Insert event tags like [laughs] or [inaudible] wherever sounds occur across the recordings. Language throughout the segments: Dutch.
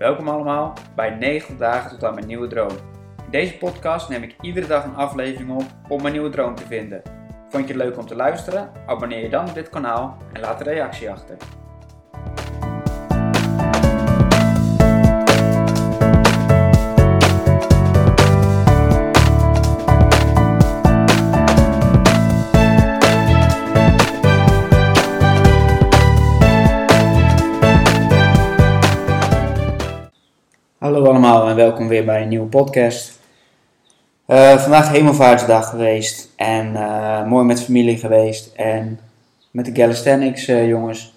Welkom allemaal bij 90 dagen tot aan mijn nieuwe droom. In deze podcast neem ik iedere dag een aflevering op om mijn nieuwe droom te vinden. Vond je het leuk om te luisteren? Abonneer je dan op dit kanaal en laat een reactie achter. Welkom weer bij een nieuwe podcast. Uh, vandaag hemelvaartsdag geweest en uh, mooi met familie geweest en met de calisthenics uh, jongens.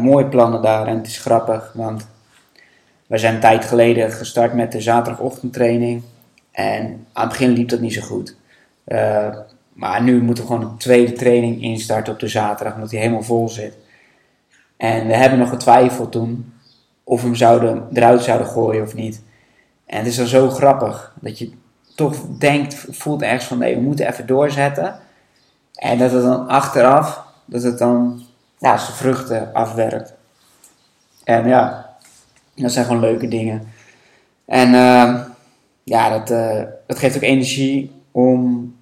mooie plannen daar en het is grappig, want we zijn een tijd geleden gestart met de zaterdagochtendtraining en aan het begin liep dat niet zo goed. maar nu moeten we gewoon een tweede training instarten op de zaterdag, omdat die helemaal vol zit. En we hebben nog getwijfeld toen of we hem zouden, eruit zouden gooien of niet. En het is dan zo grappig dat je toch denkt, voelt ergens van nee, we moeten even doorzetten. En dat het dan achteraf, dat het dan ja, zijn vruchten afwerkt. En ja, dat zijn gewoon leuke dingen. En uh, ja, dat, dat geeft ook energie om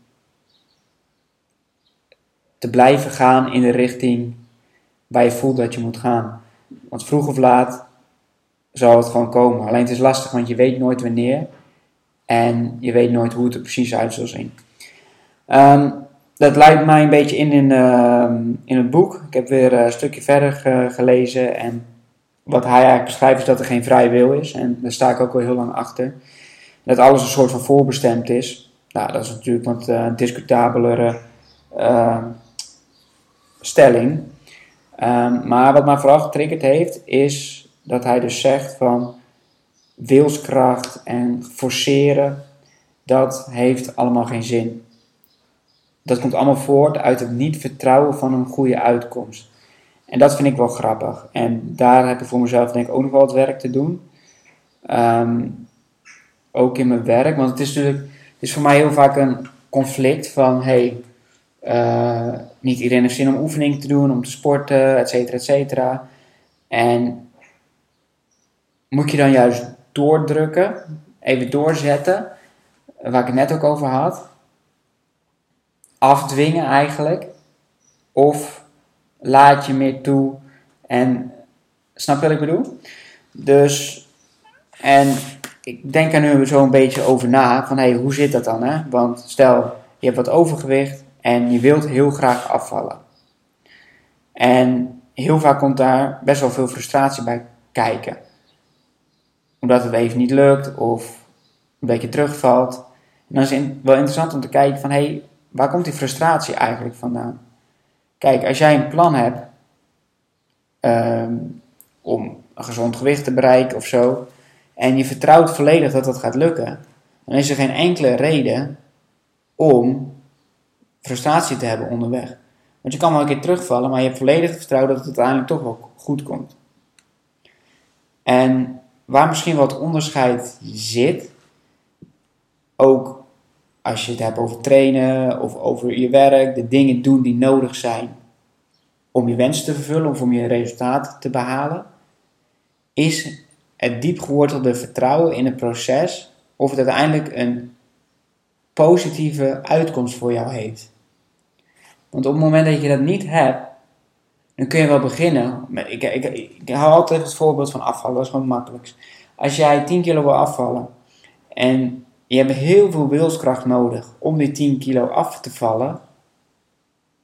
te blijven gaan in de richting waar je voelt dat je moet gaan. Want vroeg of laat zal het gewoon komen. Alleen het is lastig, want je weet nooit wanneer. En je weet nooit hoe het er precies uit zal zien. Um, dat leidt mij een beetje in in, uh, in het boek. Ik heb weer een stukje verder gelezen. En wat hij eigenlijk beschrijft is dat er geen vrije wil is. En daar sta ik ook al heel lang achter. Dat alles een soort van voorbestemd is. Nou, dat is natuurlijk uh, een discutabelere uh, stelling. Maar wat mij vooral getriggerd heeft, is dat hij dus zegt van wilskracht en forceren, dat heeft allemaal geen zin. Dat komt allemaal voort uit het niet vertrouwen van een goede uitkomst. En dat vind ik wel grappig. En daar heb ik voor mezelf denk ik ook nog wel wat werk te doen. Ehm, ook in mijn werk. Want het is natuurlijk het is voor mij heel vaak een conflict van hey, uh, niet iedereen heeft zin om oefening te doen, om te sporten, et cetera, et cetera. En moet je dan juist doordrukken, even doorzetten, waar ik het net ook over had. Afdwingen eigenlijk. Of laat je meer toe en snap je wat ik bedoel? Dus, en ik denk er nu zo een beetje over na, van hé, hey, hoe zit dat dan? Hè? Want stel, je hebt wat overgewicht en je wilt heel graag afvallen. En heel vaak komt daar best wel veel frustratie bij kijken omdat het even niet lukt of een beetje terugvalt. En dan is het wel interessant om te kijken van hé, hey, waar komt die frustratie eigenlijk vandaan? Kijk, als jij een plan hebt um, om een gezond gewicht te bereiken of zo, en je vertrouwt volledig dat dat gaat lukken, dan is er geen enkele reden om frustratie te hebben onderweg. Want je kan wel een keer terugvallen, maar je hebt volledig vertrouwen dat het uiteindelijk toch wel goed komt. En waar misschien wat onderscheid zit, ook als je het hebt over trainen of over je werk, de dingen doen die nodig zijn om je wens te vervullen of om je resultaat te behalen, is het diep gewortelde vertrouwen in het proces of het uiteindelijk een positieve uitkomst voor jou heeft. Want op het moment dat je dat niet hebt, dan kun je wel beginnen. Ik, ik, ik, hou altijd het voorbeeld van afvallen, dat is gewoon makkelijk. Als jij 10 kilo wil afvallen en je hebt heel veel wilskracht nodig om die 10 kilo af te vallen,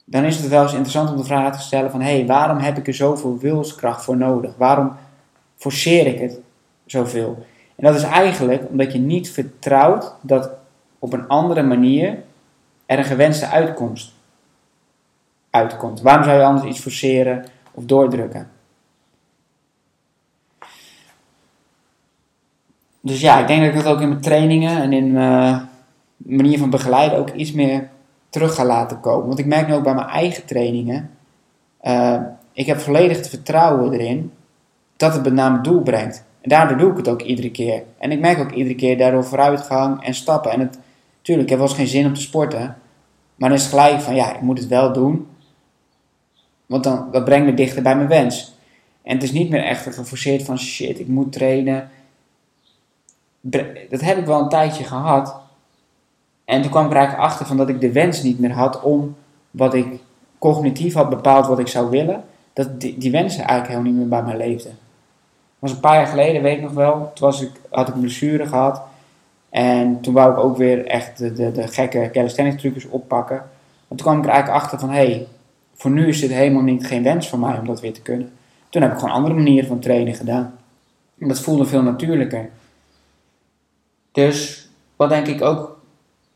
dan is het wel eens interessant om de vraag te stellen van hé, hey, waarom heb ik er zoveel wilskracht voor nodig? Waarom forceer ik het zoveel? En dat is eigenlijk omdat je niet vertrouwt dat op een andere manier er een gewenste uitkomst uitkomt. Waarom zou je anders iets forceren of doordrukken? Dus ja, ik denk dat ik dat ook in mijn trainingen en in mijn manier van begeleiden ook iets meer terug ga laten komen. Want ik merk nu ook bij mijn eigen trainingen, uh, ik heb volledig het vertrouwen erin dat het met name doel brengt. En daardoor doe ik het ook iedere keer. En ik merk ook iedere keer daardoor vooruitgang en stappen. En het, tuurlijk, ik heb wel eens geen zin om te sporten. Maar dan is het gelijk van, ja, ik moet het wel doen. Want dan, dat brengt me dichter bij mijn wens. En het is niet meer echt geforceerd van shit, ik moet trainen. dat heb ik wel een tijdje gehad. En toen kwam ik eigenlijk achter van dat ik de wens niet meer had om wat ik cognitief had bepaald wat ik zou willen, dat die, die wensen eigenlijk helemaal niet meer bij mij leefden. Was een paar jaar geleden, weet ik nog wel. Toen was ik, had ik een blessure gehad. En toen wou ik ook weer echt de, de, de gekke calisthenics trucjes oppakken. Maar toen kwam ik er eigenlijk achter van, hé, hey, voor nu is dit helemaal niet geen wens van mij om dat weer te kunnen. Toen heb ik gewoon andere manieren van trainen gedaan. En dat voelde veel natuurlijker. Dus wat denk ik ook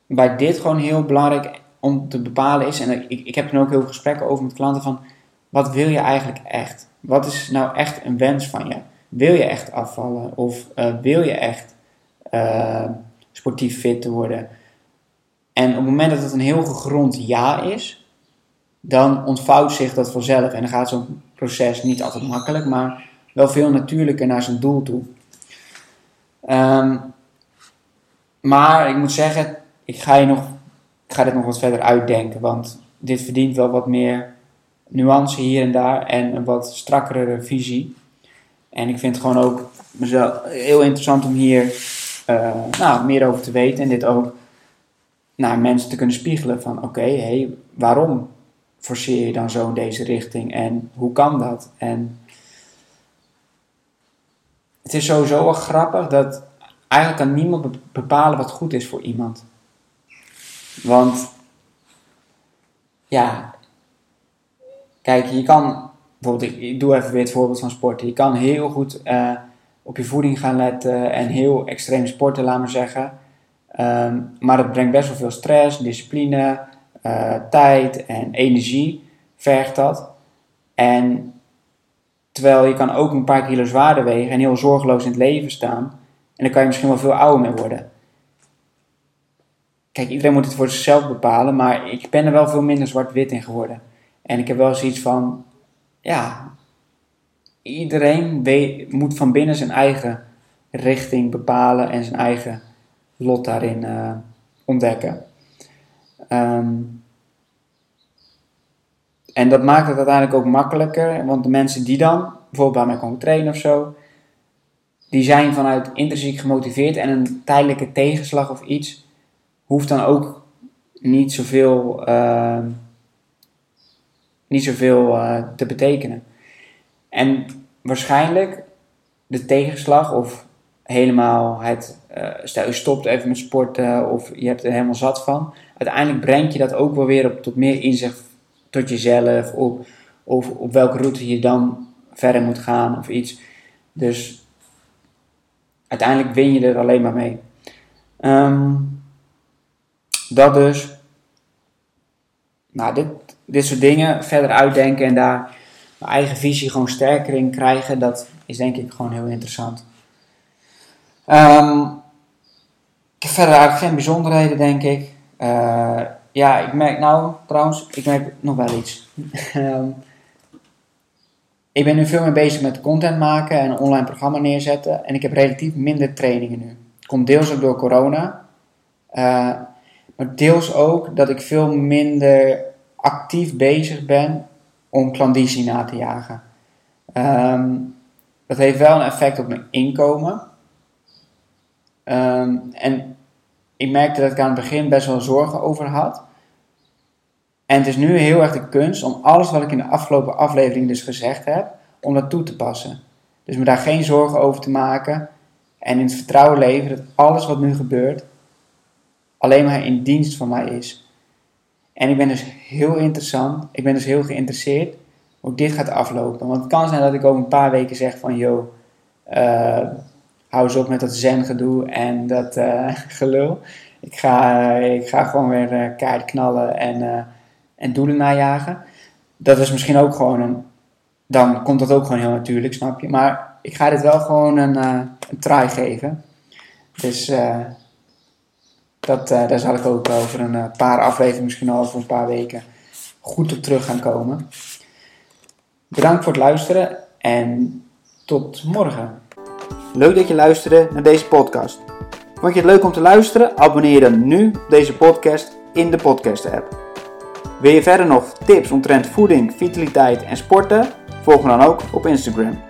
bij dit gewoon heel belangrijk om te bepalen is, en ik, ik heb er ook heel veel gesprekken over met klanten van, wat wil je eigenlijk echt? Wat is nou echt een wens van je? Wil je echt afvallen? Of uh, wil je echt uh, sportief fit te worden? En op het moment dat het een heel gegrond ja is, dan ontvouwt zich dat vanzelf. En dan gaat zo'n proces niet altijd makkelijk, maar wel veel natuurlijker naar zijn doel toe. Um, maar ik moet zeggen, ik ga, je nog, ik ga dit nog wat verder uitdenken, want dit verdient wel wat meer nuance hier en daar en een wat strakkere visie. En ik vind het gewoon ook mezelf heel interessant om hier uh, nou, meer over te weten en dit ook naar mensen te kunnen spiegelen van oké, hey, waarom forceer je dan zo in deze richting en hoe kan dat? En het is sowieso wel grappig dat eigenlijk kan niemand bepalen wat goed is voor iemand. Want, ja, kijk, je kan, bijvoorbeeld, ik, doe even weer het voorbeeld van sporten. Je kan heel goed uh, op je voeding gaan letten en heel extreem sporten, maar zeggen. Um, maar het brengt best wel veel stress, discipline, uh, tijd en energie vergt dat. En terwijl je kan ook een paar kilo zwaarder wegen en heel zorgeloos in het leven staan. En dan kan je misschien wel veel ouder mee worden. Kijk, iedereen moet het voor zichzelf bepalen, maar ik ben er wel veel minder zwart-wit in geworden. En ik heb wel zoiets van, ja, iedereen moet van binnen zijn eigen richting bepalen en zijn eigen lot daarin uh, ontdekken. Um, en dat maakt het uiteindelijk ook makkelijker, want de mensen die dan bijvoorbeeld bij mij komen trainen of zo, die zijn vanuit intrinsiek gemotiveerd en een tijdelijke tegenslag of iets hoeft dan ook niet zoveel, uh, niet zoveel uh, te betekenen. En waarschijnlijk de tegenslag of helemaal het, uh, stel je stopt even met sporten of je hebt er helemaal zat van. Uiteindelijk brengt je dat ook wel weer op tot meer inzicht tot jezelf of, of op welke route je dan verder moet gaan of iets. Dus uiteindelijk win je er alleen maar mee. Um, dat dus. Nou, dit, dit soort dingen verder uitdenken en daar mijn eigen visie gewoon sterker in krijgen, dat is denk ik gewoon heel interessant. Um, ik heb verder eigenlijk geen bijzonderheden, denk ik. Uh, ja, ik merk nou, trouwens, ik merk nog wel iets. um, [laughs] ik ben nu veel meer bezig met content maken en een online programma neerzetten. En ik heb relatief minder trainingen nu. Het komt deels ook door corona. Uh, maar deels ook dat ik veel minder actief bezig ben om klandizie na te jagen. Um, dat heeft wel een effect op mijn inkomen. Um, en ik merkte dat ik aan het begin best wel zorgen over had. En het is nu heel erg de kunst om alles wat ik in de afgelopen aflevering dus gezegd heb, om dat toe te passen. Dus me daar geen zorgen over te maken en in het vertrouwen leven dat alles wat nu gebeurt alleen maar in dienst van mij is. En ik ben dus heel interessant, ik ben dus heel geïnteresseerd hoe dit gaat aflopen. Want het kan zijn dat ik over een paar weken zeg van, yo, hou eens op met dat zen gedoe en dat uh, [laughs] gelul. Ik ga, ik ga gewoon weer uh, kaart knallen en en doelen najagen. Dat is misschien ook gewoon een. Dan komt dat ook gewoon heel natuurlijk, snap je? Maar ik ga dit wel gewoon een, een try geven. Dus dat, daar zal ik ook over een paar afleveringen, misschien over een paar weken, goed op terug gaan komen. Bedankt voor het luisteren en tot morgen. Leuk dat je luisterde naar deze podcast. Vond je het leuk om te luisteren? Abonneer je dan nu op deze podcast in de podcast app. Wil je verder nog tips omtrent voeding, vitaliteit en sporten? Volg me dan ook op Instagram.